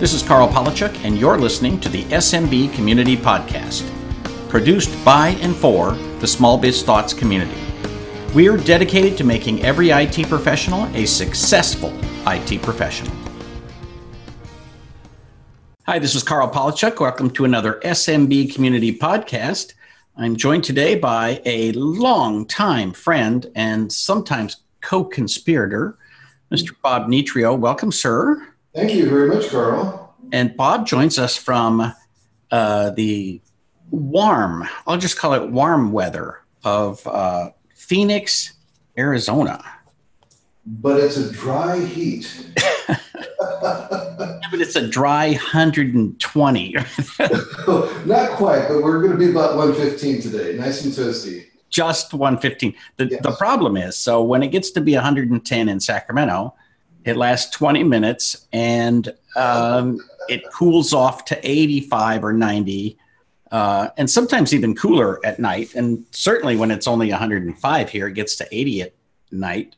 This is Karl Palachuk, and you're listening to the SMB Community Podcast, produced by and for the Small Biz Thoughts community. We are dedicated to making every IT professional a successful IT professional. Hi, this is Karl Palachuk. Welcome to another SMB Community Podcast. I'm joined today by a long-time friend and sometimes co conspirator, Mr. Bob Nitrio. Welcome, sir. Thank you very much, Karl. And Bob joins us from uh, the warm, I'll just call it warm weather of uh, Phoenix, Arizona. But it's a dry heat. but it's a dry 120. Not quite, but we're going to be about 115 today. Nice and toasty. Just 115. The, yes. the problem is so when it gets to be 110 in Sacramento, it lasts 20 minutes and um, it cools off to 85 or 90. Uh, and sometimes even cooler at night. And certainly when it's only 105 here, it gets to 80 at night.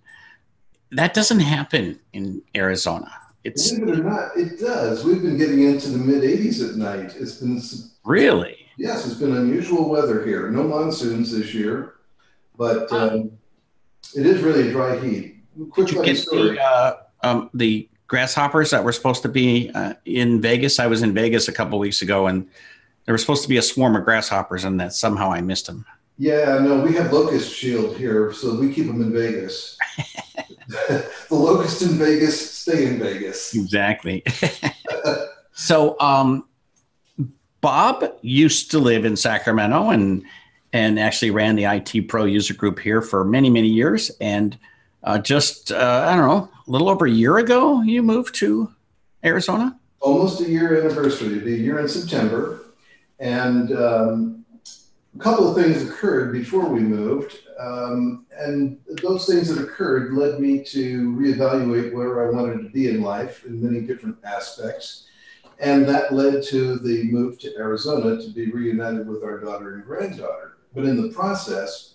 That doesn't happen in Arizona. It's believe it or not, it does. We've been getting into the mid 80s at night. It's been really yes, it's been unusual weather here. No monsoons this year, but um, it is really a dry heat. Quick Did you get story. The, uh, um, the grasshoppers that were supposed to be uh, in Vegas? I was in Vegas a couple weeks ago, and there was supposed to be a swarm of grasshoppers, and that somehow I missed them. Yeah, no, we have locust shield here, so we keep them in Vegas. the locust in Vegas stay in Vegas. Exactly. so, um, Bob used to live in Sacramento and and actually ran the IT Pro user group here for many many years. And uh, just uh, I don't know, a little over a year ago, you moved to Arizona. Almost a year anniversary. It'll be a year in September, and um, a couple of things occurred before we moved. Um, and those things that occurred led me to reevaluate where I wanted to be in life in many different aspects. And that led to the move to Arizona to be reunited with our daughter and granddaughter. But in the process,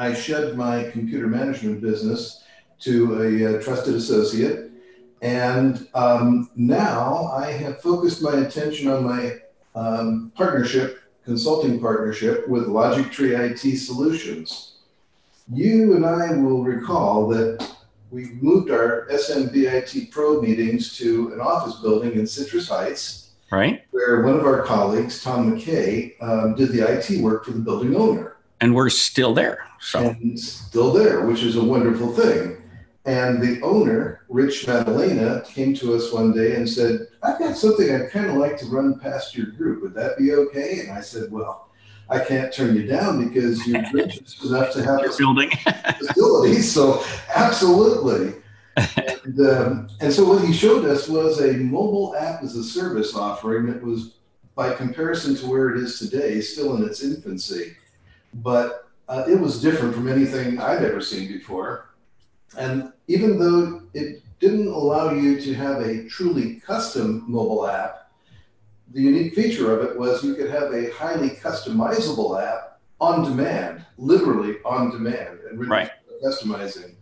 I shed my computer management business to a, a trusted associate. And um, now I have focused my attention on my um, partnership consulting partnership with Logic Tree IT Solutions. You and I will recall that we moved our SMBIT Pro meetings to an office building in Citrus Heights, right? Where one of our colleagues, Tom McKay, um, did the IT work for the building owner. And we're still there. So. And still there, which is a wonderful thing. And the owner, Rich Madalena, came to us one day and said, I've got something I'd kind of like to run past your group. Would that be okay? And I said, Well, I can't turn you down because you're rich enough to have a building facility. So, absolutely. and, um, and so, what he showed us was a mobile app as a service offering that was, by comparison to where it is today, still in its infancy. But uh, it was different from anything I'd ever seen before and even though it didn't allow you to have a truly custom mobile app, the unique feature of it was you could have a highly customizable app on demand, literally on demand, and really right. customizing.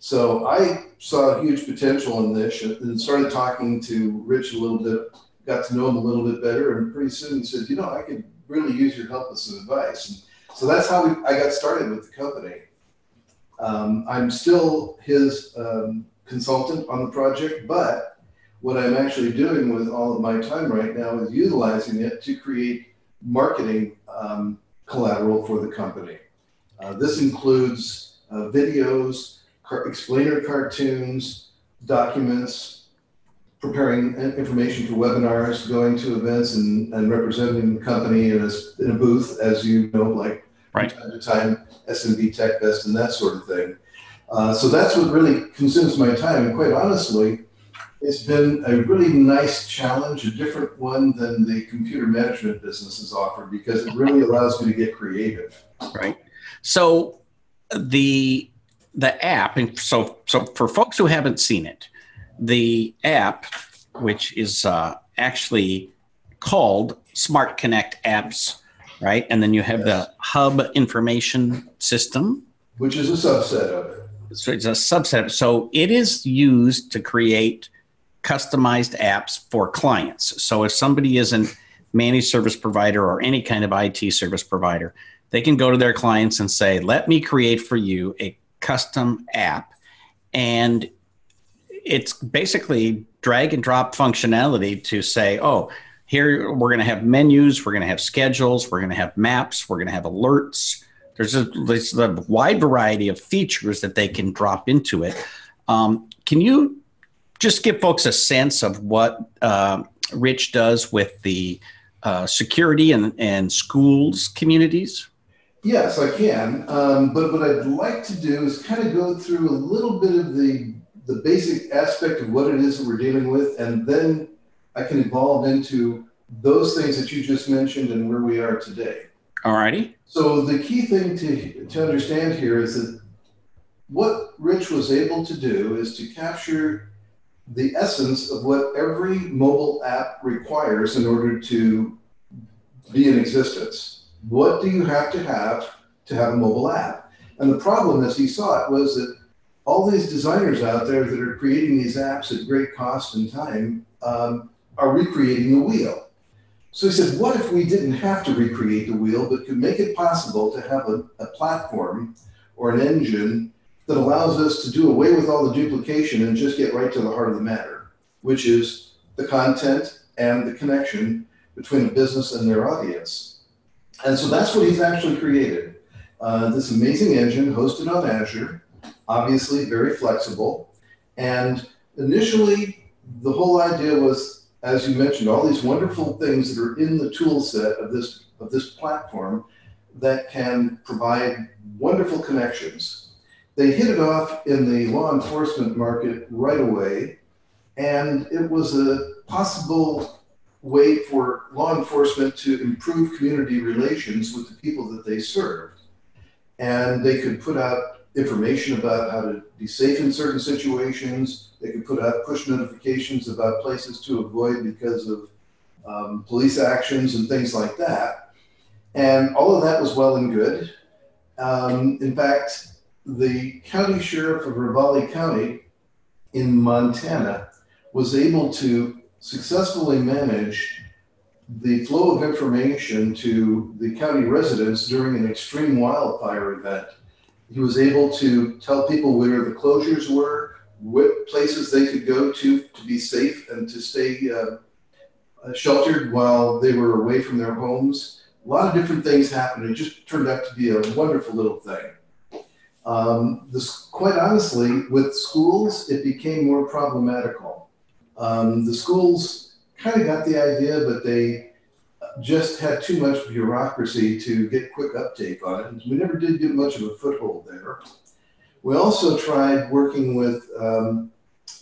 So I saw huge potential in this and started talking to Rich a little bit, got to know him a little bit better, and pretty soon he said, you know, I could really use your help with some advice. So that's how we, I got started with the company. Um, I'm still his um, consultant on the project, but what I'm actually doing with all of my time right now is utilizing it to create marketing um, collateral for the company. Uh, this includes uh, videos, car- explainer cartoons, documents, preparing information for webinars, going to events and, and representing the company in a, in a booth, as you know, like right. from time to time, SMB Tech Fest and that sort of thing. Uh, so that's what really consumes my time. And quite honestly, it's been a really nice challenge, a different one than the computer management business has offered because it really allows me to get creative. Right. So the the app, and so so for folks who haven't seen it, the app, which is uh, actually called Smart Connect Apps right? And then you have yes. the hub information system, which is a subset of it. So it's a subset. So it is used to create customized apps for clients. So if somebody isn't managed service provider or any kind of IT service provider, they can go to their clients and say, "Let me create for you a custom app," and it's basically drag and drop functionality to say, "Oh." Here we're going to have menus, we're going to have schedules, we're going to have maps, we're going to have alerts, there's a, there's a wide variety of features that they can drop into it. Um, can you just give folks a sense of what uh, Rich does with the uh, security and, and schools communities? Yes, I can. Um, but what I'd like to do is kind of go through a little bit of the the basic aspect of what it is that we're dealing with, and then I can evolve into those things that you just mentioned and where we are today. All righty. So the key thing to, to understand here is that what Rich was able to do is to capture the essence of what every mobile app requires in order to be in existence. What do you have to have to have a mobile app? And the problem, as he saw it, was that all these designers out there that are creating these apps at great cost and time um, are recreating the wheel. So he said, what if we didn't have to recreate the wheel, but could make it possible to have a, a platform or an engine that allows us to do away with all the duplication and just get right to the heart of the matter, which is the content and the connection between a business and their audience. And so that's what he's actually created. Uh, this amazing engine hosted on Azure, obviously very flexible. And initially, the whole idea was as you mentioned, all these wonderful things that are in the tool set of this of this platform that can provide wonderful connections. They hit it off in the law enforcement market right away, and it was a possible way for law enforcement to improve community relations with the people that they served. And they could put out information about how to be safe in certain situations. They could put out push notifications about places to avoid because of um, police actions and things like that. And all of that was well and good. Um, in fact, the county sheriff of Ravalli County in Montana was able to successfully manage the flow of information to the county residents during an extreme wildfire event he was able to tell people where the closures were, what places they could go to to be safe and to stay uh, uh, sheltered while they were away from their homes. A lot of different things happened. It just turned out to be a wonderful little thing. Um, this, quite honestly, with schools, it became more problematical. Um, the schools kind of got the idea, but they just had too much bureaucracy to get quick uptake on it. We never did get much of a foothold there. We also tried working with um,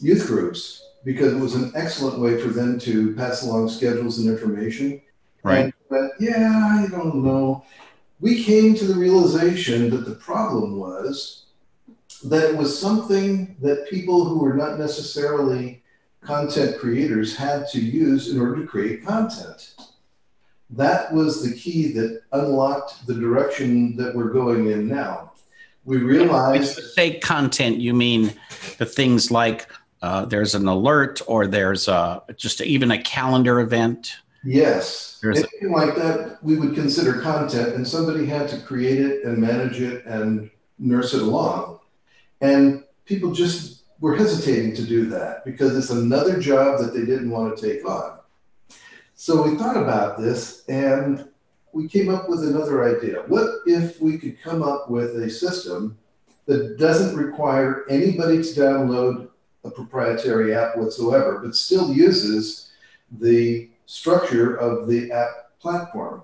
youth groups because it was an excellent way for them to pass along schedules and information. Right. But yeah, I don't know. We came to the realization that the problem was that it was something that people who were not necessarily content creators had to use in order to create content that was the key that unlocked the direction that we're going in now. We realized. Say content, you mean the things like uh, there's an alert or there's a, just even a calendar event? Yes. There's Anything a- like that, we would consider content, and somebody had to create it and manage it and nurse it along. And people just were hesitating to do that because it's another job that they didn't want to take on. So we thought about this and we came up with another idea. What if we could come up with a system that doesn't require anybody to download a proprietary app whatsoever, but still uses the structure of the app platform?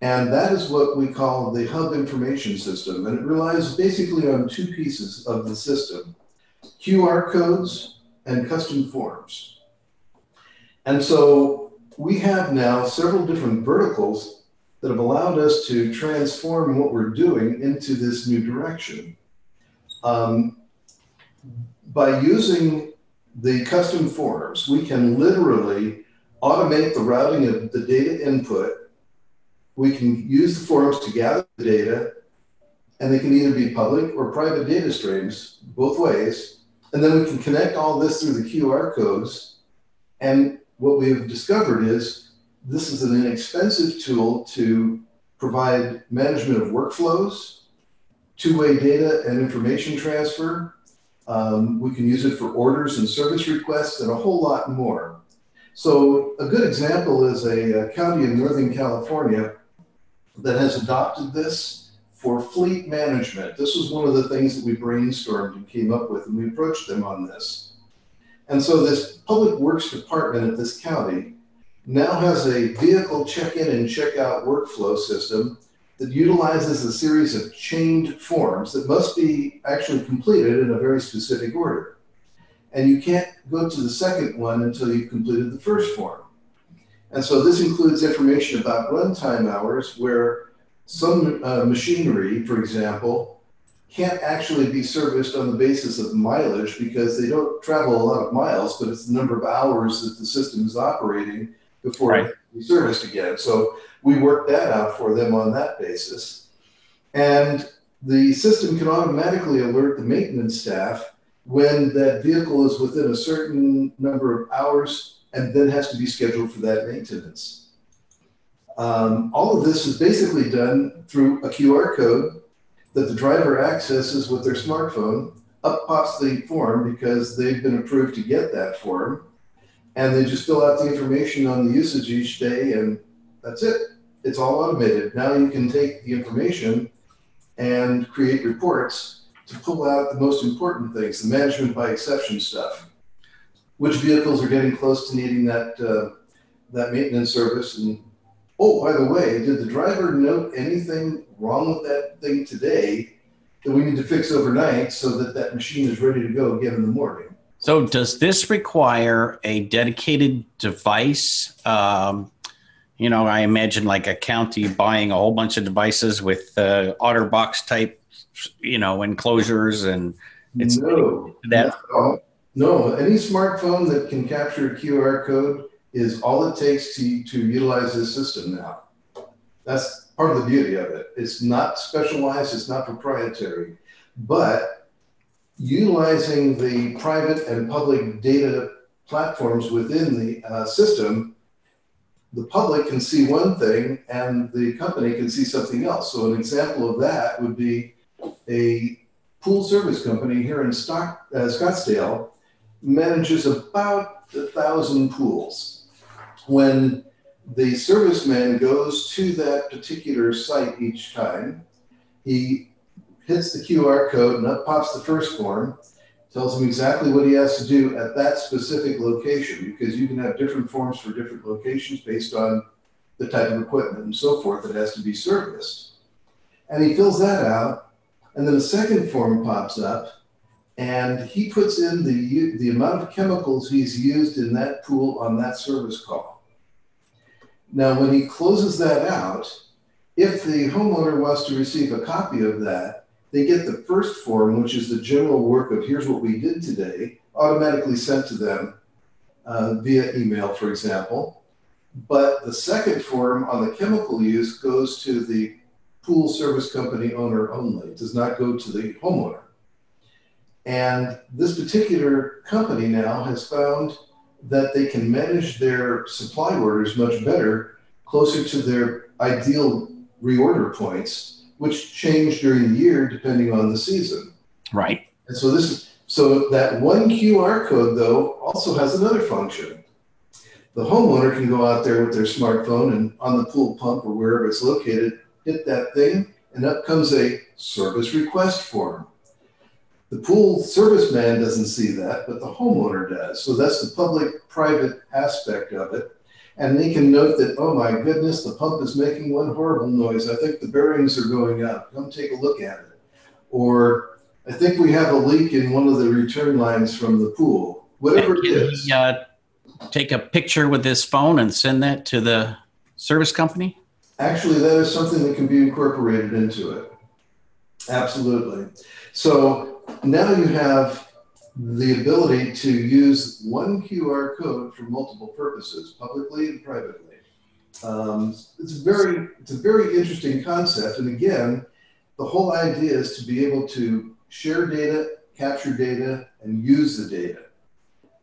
And that is what we call the hub information system. And it relies basically on two pieces of the system QR codes and custom forms. And so we have now several different verticals that have allowed us to transform what we're doing into this new direction. Um, by using the custom forms, we can literally automate the routing of the data input. We can use the forms to gather the data, and they can either be public or private data streams, both ways. And then we can connect all this through the QR codes. And what we've discovered is this is an inexpensive tool to provide management of workflows, two-way data and information transfer. Um, we can use it for orders and service requests and a whole lot more. So a good example is a, a county in Northern California that has adopted this for fleet management. This was one of the things that we brainstormed and came up with, and we approached them on this. And so this public works department at this county now has a vehicle check-in and check-out workflow system that utilizes a series of chained forms that must be actually completed in a very specific order. And you can't go to the second one until you've completed the first form. And so this includes information about runtime hours where some uh, machinery, for example, can't actually be serviced on the basis of mileage because they don't travel a lot of miles, but it's the number of hours that the system is operating before right. it be serviced again. So we work that out for them on that basis. And the system can automatically alert the maintenance staff when that vehicle is within a certain number of hours and then has to be scheduled for that maintenance. Um, all of this is basically done through a QR code that the driver accesses with their smartphone. Up pops the form because they've been approved to get that form. And they just fill out the information on the usage each day, and that's it. It's all automated. Now you can take the information and create reports to pull out the most important things, the management by exception stuff. Which vehicles are getting close to needing that uh, that maintenance service, and Oh, by the way, did the driver note anything wrong with that thing today that we need to fix overnight so that that machine is ready to go again in the morning? So, does this require a dedicated device? Um, you know, I imagine like a county buying a whole bunch of devices with uh, OtterBox type, you know, enclosures and it's no, that. No, any smartphone that can capture a QR code is all it takes to, to utilize this system now. That's part of the beauty of it. It's not specialized, it's not proprietary, but utilizing the private and public data platforms within the uh, system, the public can see one thing and the company can see something else. So an example of that would be a pool service company here in Stock, uh, Scottsdale manages about a thousand pools when the serviceman goes to that particular site each time, he hits the QR code and up pops the first form, tells him exactly what he has to do at that specific location because you can have different forms for different locations based on the type of equipment and so forth that has to be serviced. And he fills that out, and then a second form pops up, and he puts in the, the amount of chemicals he's used in that pool on that service call. Now, when he closes that out, if the homeowner wants to receive a copy of that, they get the first form, which is the general work of here's what we did today, automatically sent to them uh, via email, for example. But the second form on the chemical use goes to the pool service company owner only. It does not go to the homeowner. And this particular company now has found that they can manage their supply orders much better, closer to their ideal reorder points, which change during the year depending on the season. Right. And so this is so that one QR code though also has another function. The homeowner can go out there with their smartphone and on the pool pump or wherever it's located, hit that thing, and up comes a service request form. The pool serviceman doesn't see that, but the homeowner does. So that's the public private aspect of it. And they can note that, oh my goodness, the pump is making one horrible noise. I think the bearings are going up. Come take a look at it. Or I think we have a leak in one of the return lines from the pool. Whatever it is. He, uh, take a picture with his phone and send that to the service company? Actually, that is something that can be incorporated into it. Absolutely. So now you have the ability to use one QR code for multiple purposes, publicly and privately. Um, it's very, it's a very interesting concept. And again, the whole idea is to be able to share data capture data, and use the data.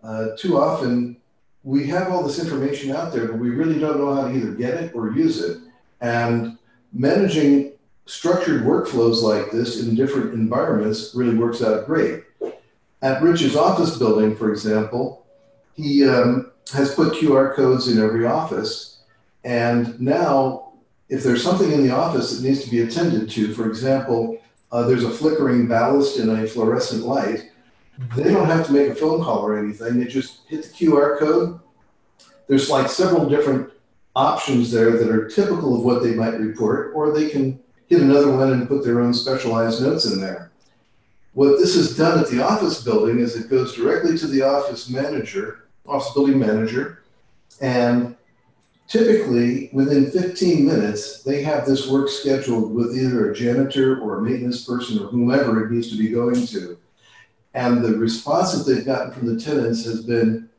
Uh, too often, we have all this information out there, but we really don't know how to either get it or use it. And managing structured workflows like this in different environments really works out great. At Rich's office building, for example, he um, has put QR codes in every office. And now, if there's something in the office that needs to be attended to, for example, uh, there's a flickering ballast in a fluorescent light, they don't have to make a phone call or anything. They just hit the QR code. There's like several different options there that are typical of what they might report, or they can hit another one and put their own specialized notes in there. What this has done at the office building is it goes directly to the office manager, office building manager, and typically within 15 minutes, they have this work scheduled with either a janitor or a maintenance person or whomever it needs to be going to. And the response that they've gotten from the tenants has been,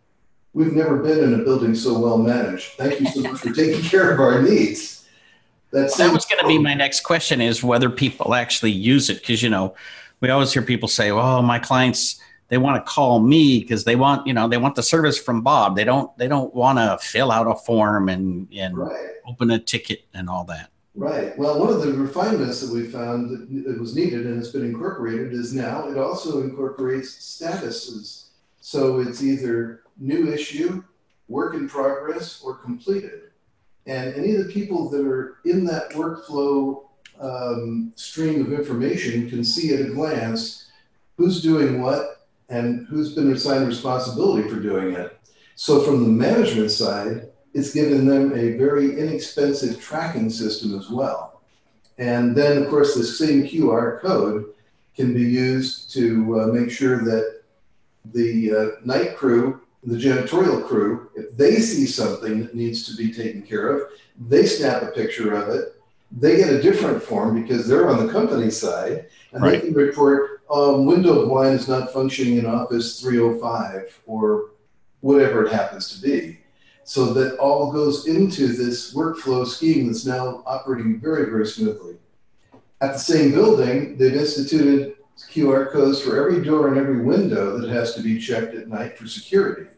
we've never been in a building so well managed. Thank you so much for taking care of our needs. That's that was going to be my next question is whether people actually use it. Cause you know, we always hear people say, "Oh, my clients, they want to call me because they want, you know, they want the service from Bob. They don't, they don't want to fill out a form and, and right. open a ticket and all that. Right. Well, one of the refinements that we found that was needed and it's been incorporated is now it also incorporates statuses. So it's either new issue, work in progress, or completed. And any of the people that are in that workflow um, stream of information can see at a glance who's doing what and who's been assigned responsibility for doing it. So, from the management side, it's given them a very inexpensive tracking system as well. And then, of course, the same QR code can be used to uh, make sure that the uh, night crew, the janitorial crew, if they see something that needs to be taken care of, they snap a picture of it. They get a different form because they're on the company side, and right. they can report um, window blind is not functioning in Office 305 or whatever it happens to be. So that all goes into this workflow scheme that's now operating very, very smoothly. At the same building, they've instituted QR codes for every door and every window that has to be checked at night for security.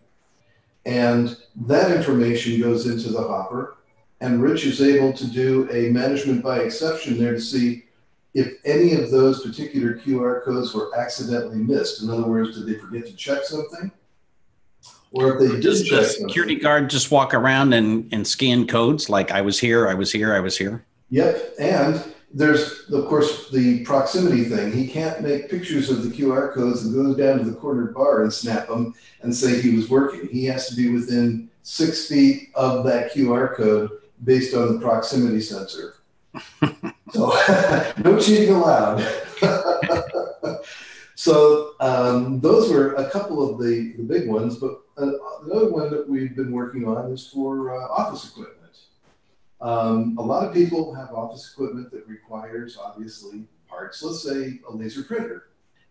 And that information goes into the hopper. And Rich is able to do a management by exception there to see if any of those particular QR codes were accidentally missed. In other words, did they forget to check something? Or if they does the security guard just walk around and, and scan codes like I was here, I was here, I was here? Yep. And there's of course the proximity thing. He can't make pictures of the QR codes and go down to the corner bar and snap them and say he was working. He has to be within six feet of that QR code based on the proximity sensor. so no cheating allowed. so um, those were a couple of the, the big ones, but uh, another one that we've been working on is for uh, office equipment. Um, a lot of people have office equipment that requires, obviously, parts. Let's say a laser printer.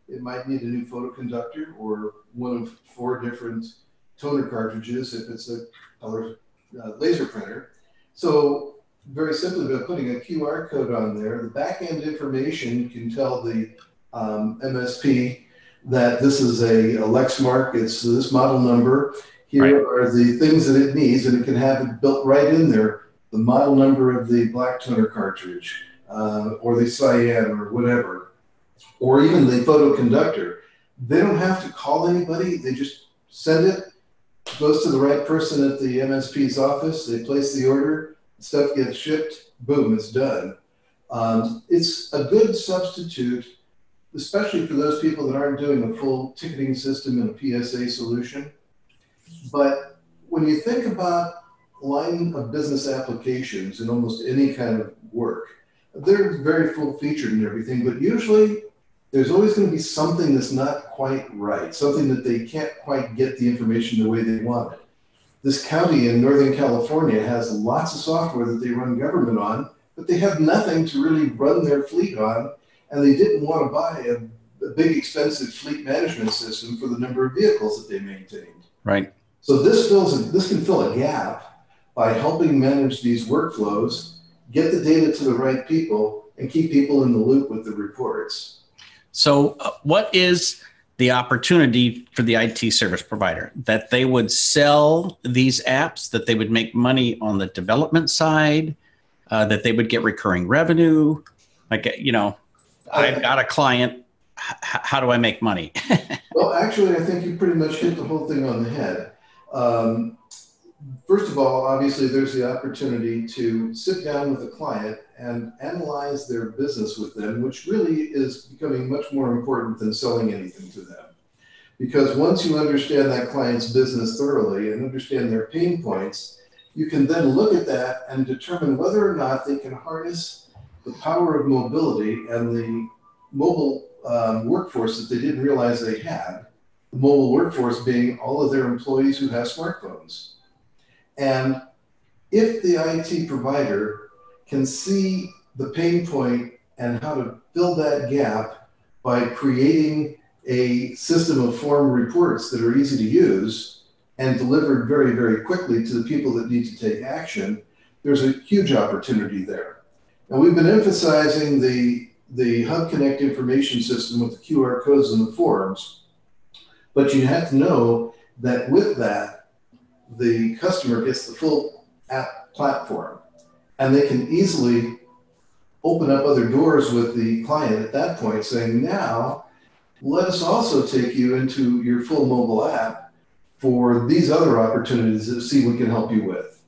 It might need a new photoconductor or one of four different toner cartridges if it's a color uh, laser printer. So very simply, by putting a QR code on there, the back end information can tell the um, MSP that this is a, a Lexmark, it's this model number. Here right. are the things that it needs, and it can have it built right in there. The model number of the black toner cartridge, uh, or the cyan, or whatever, or even the photoconductor. They don't have to call anybody. They just send it, goes to the right person at the MSP's office. They place the order, stuff gets shipped, boom, it's done. Um, it's a good substitute especially for those people that aren't doing a full ticketing system and a PSA solution. But when you think about line of business applications in almost any kind of work, they're very full featured and everything, but usually there's always going to be something that's not quite right, something that they can't quite get the information the way they want it. This county in Northern California has lots of software that they run government on, but they have nothing to really run their fleet on and they didn't want to buy a, a big expensive fleet management system for the number of vehicles that they maintained. Right. So this fills a, this can fill a gap by helping manage these workflows, get the data to the right people, and keep people in the loop with the reports. So, uh, what is the opportunity for the IT service provider that they would sell these apps, that they would make money on the development side, uh, that they would get recurring revenue. Like, you know, I've got a client. H- how do I make money? well, actually, I think you pretty much hit the whole thing on the head. Um, first of all, obviously, there's the opportunity to sit down with a client and analyze their business with them, which really is becoming much more important than selling anything to them. Because once you understand that client's business thoroughly and understand their pain points, you can then look at that and determine whether or not they can harness the power of mobility and the mobile um, workforce that they didn't realize they had. The mobile workforce being all of their employees who have smartphones. And if the IT provider can see the pain point and how to fill that gap by creating a system of form reports that are easy to use and delivered very, very quickly to the people that need to take action, there's a huge opportunity there. And we've been emphasizing the, the Hub Connect information system with the QR codes and the forms, but you have to know that with that, the customer gets the full app platform and they can easily open up other doors with the client at that point saying now let us also take you into your full mobile app for these other opportunities to see what we can help you with.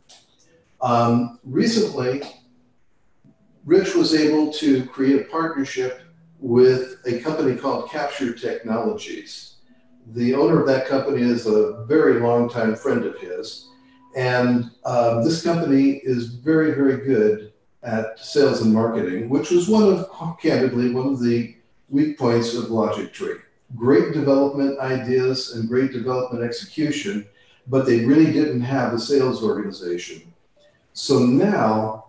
Um, recently rich was able to create a partnership with a company called capture technologies the owner of that company is a very long time friend of his and um, this company is very, very good at sales and marketing, which was one of, candidly, one of the weak points of Logic Tree. Great development ideas and great development execution, but they really didn't have a sales organization. So now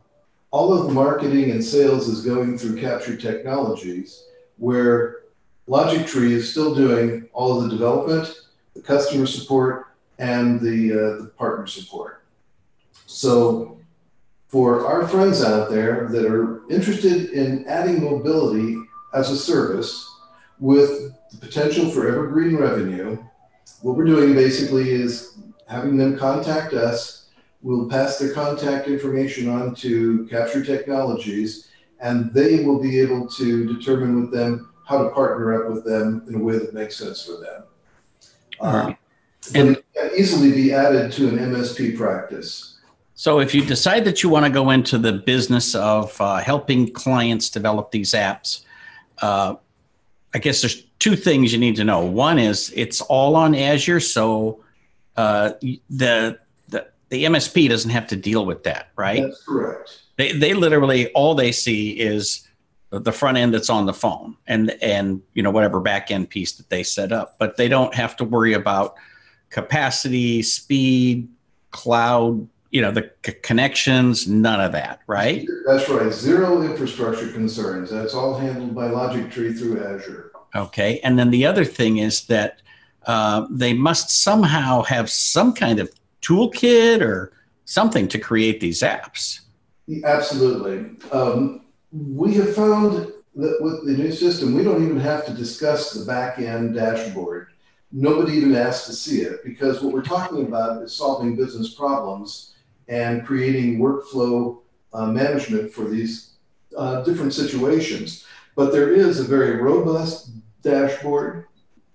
all of the marketing and sales is going through Capture Technologies, where Logic Tree is still doing all of the development, the customer support, and the, uh, the partner support. So for our friends out there that are interested in adding mobility as a service with the potential for evergreen revenue, what we're doing basically is having them contact us. We'll pass their contact information on to Capture Technologies, and they will be able to determine with them how to partner up with them in a way that makes sense for them. Um, and can easily be added to an MSP practice. So, if you decide that you want to go into the business of uh, helping clients develop these apps, uh, I guess there's two things you need to know. One is it's all on Azure, so uh, the, the the MSP doesn't have to deal with that, right? That's correct. They they literally all they see is the front end that's on the phone and and you know whatever back end piece that they set up, but they don't have to worry about capacity, speed, cloud, you know, the c- connections, none of that, right? That's right. Zero infrastructure concerns. That's all handled by Logic Tree through Azure. Okay. And then the other thing is that uh, they must somehow have some kind of toolkit or something to create these apps. Absolutely. Um, we have found that with the new system, we don't even have to discuss the back end dashboard nobody even asked to see it because what we're talking about is solving business problems and creating workflow uh, management for these uh, different situations. But there is a very robust dashboard.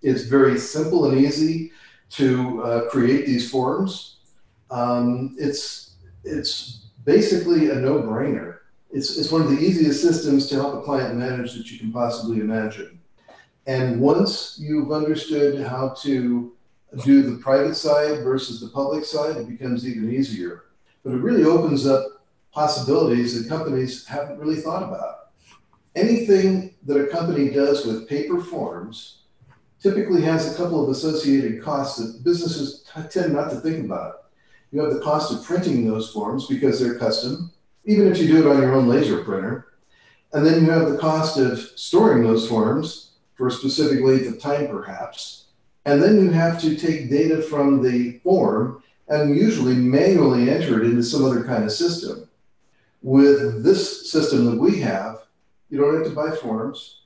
It's very simple and easy to uh, create these forms. Um, it's it's basically a no-brainer. It's, it's one of the easiest systems to help a client manage that you can possibly imagine. And once you've understood how to do the private side versus the public side, it becomes even easier. But it really opens up possibilities that companies haven't really thought about. Anything that a company does with paper forms typically has a couple of associated costs that businesses tend not to think about. You have the cost of printing those forms because they're custom, even if you do it on your own laser printer. And then you have the cost of storing those forms for a specific length of time, perhaps. And then you have to take data from the form and usually manually enter it into some other kind of system. With this system that we have, you don't have to buy forms,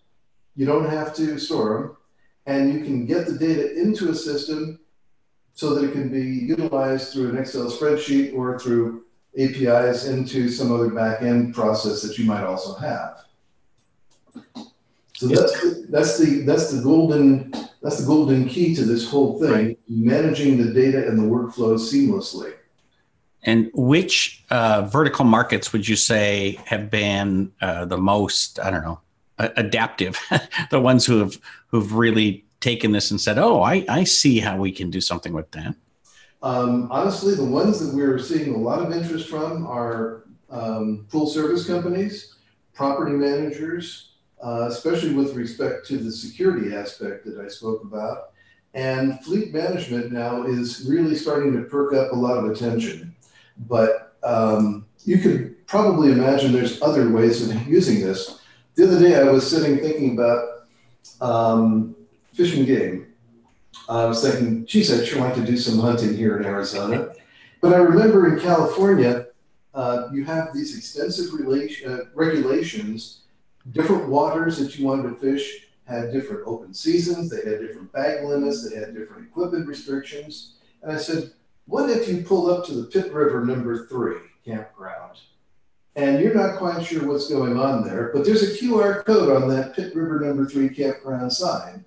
you don't have to store them, and you can get the data into a system so that it can be utilized through an Excel spreadsheet or through APIs into some other back-end process that you might also have. So that's the, that's the that's the golden that's the golden key to this whole thing: right. managing the data and the workflow seamlessly. And which uh, vertical markets would you say have been uh, the most I don't know adaptive, the ones who have who've really taken this and said, "Oh, I, I see how we can do something with that." Um, honestly, the ones that we're seeing a lot of interest from are um, full service companies, property managers, uh, especially with respect to the security aspect that I spoke about. And fleet management now is really starting to perk up a lot of attention. But um, you could probably imagine there's other ways of using this. The other day, I was sitting thinking about um, fish and game. I was thinking, geez, I'd sure like to do some hunting here in Arizona. But I remember in California, uh, you have these extensive relation, uh, regulations. Different waters that you wanted to fish had different open seasons, they had different bag limits, they had different equipment restrictions. And I said, what if you pull up to the Pit River number three campground? And you're not quite sure what's going on there, but there's a QR code on that Pit River number three campground sign.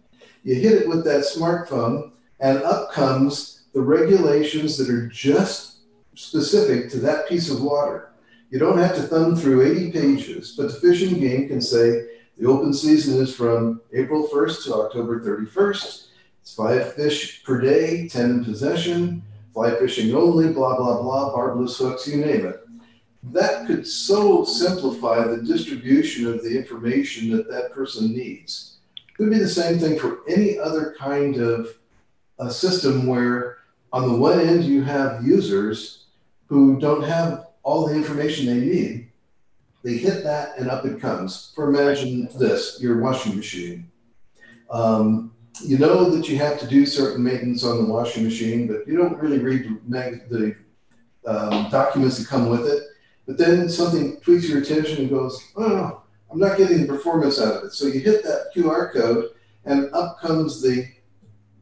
You hit it with that smartphone, and up comes the regulations that are just specific to that piece of water. You don't have to thumb through 80 pages, but the Fish and Game can say the open season is from April 1st to October 31st. It's five fish per day, 10 in possession, fly fishing only, blah, blah, blah, barbless hooks, you name it. That could so simplify the distribution of the information that that person needs. Could be the same thing for any other kind of a system where on the one end you have users who don't have all the information they need. They hit that and up it comes. For imagine this, your washing machine. Um, you know that you have to do certain maintenance on the washing machine, but you don't really read the, um, documents that come with it. But then something tweaks your attention and goes, oh, I'm not getting the performance out of it. So you hit that QR code, and up comes the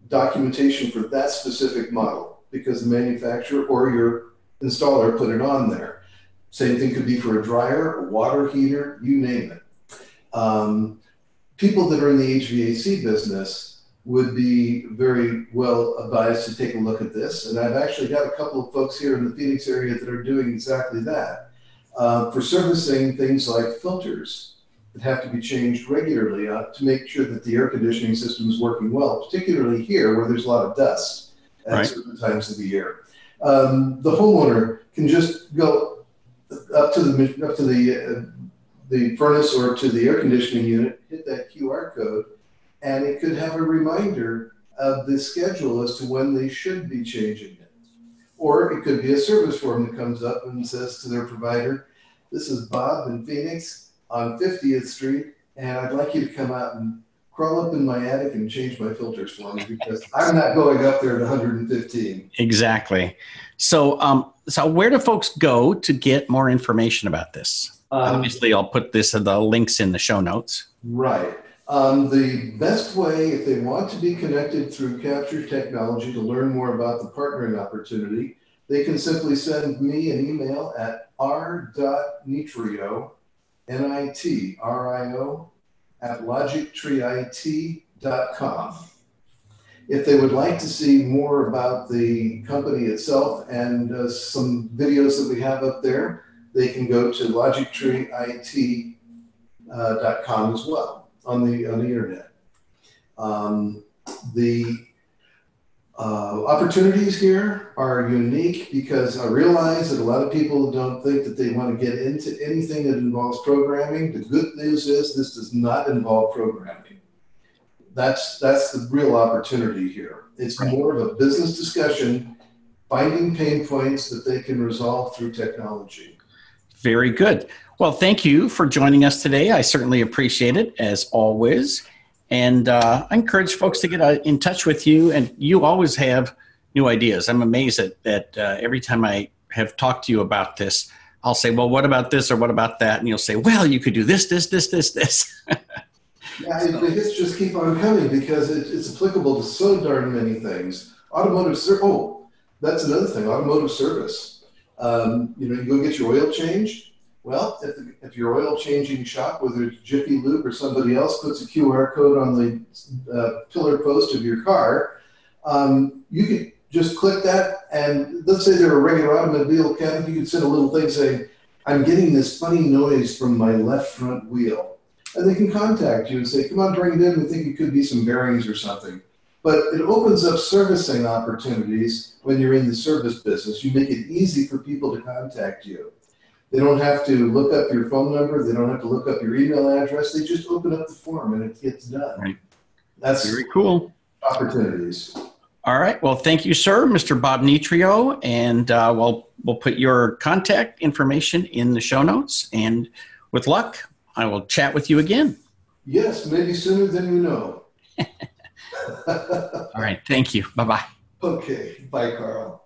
documentation for that specific model because the manufacturer or your installer put it on there. Same thing could be for a dryer, a water heater, you name it. Um, people that are in the HVAC business would be very well advised to take a look at this. And I've actually got a couple of folks here in the Phoenix area that are doing exactly that. Uh, for servicing things like filters, that have to be changed regularly uh, to make sure that the air conditioning system is working well, particularly here where there's a lot of dust at right. certain times of the year. Um, the homeowner can just go up to the up to the uh, the furnace or to the air conditioning unit, hit that QR code, and it could have a reminder of the schedule as to when they should be changing it. Or it could be a service form that comes up and says to their provider, "This is Bob in Phoenix on 50th Street, and I'd like you to come out and crawl up in my attic and change my filters for me because I'm not going up there at 115. Exactly. So, um, so where do folks go to get more information about this? Um, Obviously, I'll put this uh, the links in the show notes. Right. Um, the best way, if they want to be connected through Capture Technology to learn more about the partnering opportunity, they can simply send me an email at r.nitrio N-I-T-R-I-O, at logictreeit.com. If they would like to see more about the company itself and uh, some videos that we have up there, they can go to logictreeit.com as well on the, on the internet. Um, the uh, opportunities here are unique because I realize that a lot of people don't think that they want to get into anything that involves programming. The good news is this does not involve programming. That's that's the real opportunity here. It's more of a business discussion, finding pain points that they can resolve through technology. Very good. Well, thank you for joining us today. I certainly appreciate it as always. And uh, I encourage folks to get uh, in touch with you. And you always have new ideas. I'm amazed at that uh, every time I have talked to you about this, I'll say, well, what about this or what about that? And you'll say, well, you could do this, this, this, this, this. Yeah, so. the hits just keep on coming because it, it's applicable to so darn many things. Automotive service. Oh, that's another thing. Automotive service. Um, you know, you go get your oil change. Well, if, the, if your oil changing shop, whether it's Jiffy Lube or somebody else, puts a QR code on the uh, pillar post of your car, um, you could just click that. And let's say they're a regular automobile mechanic, you could send a little thing saying, I'm getting this funny noise from my left front wheel. And they can contact you and say, come on, bring it in. We think it could be some bearings or something. But it opens up servicing opportunities when you're in the service business. You make it easy for people to contact you. They don't have to look up your phone number. They don't have to look up your email address. They just open up the form and it gets done. Right. That's very cool. Opportunities. All right. Well, thank you, sir, Mr. Bob Nitrio, and uh, we'll we'll put your contact information in the show notes. And with luck, I will chat with you again. Yes, maybe sooner than you know. All right. Thank you. Bye bye. Okay. Bye, Karl.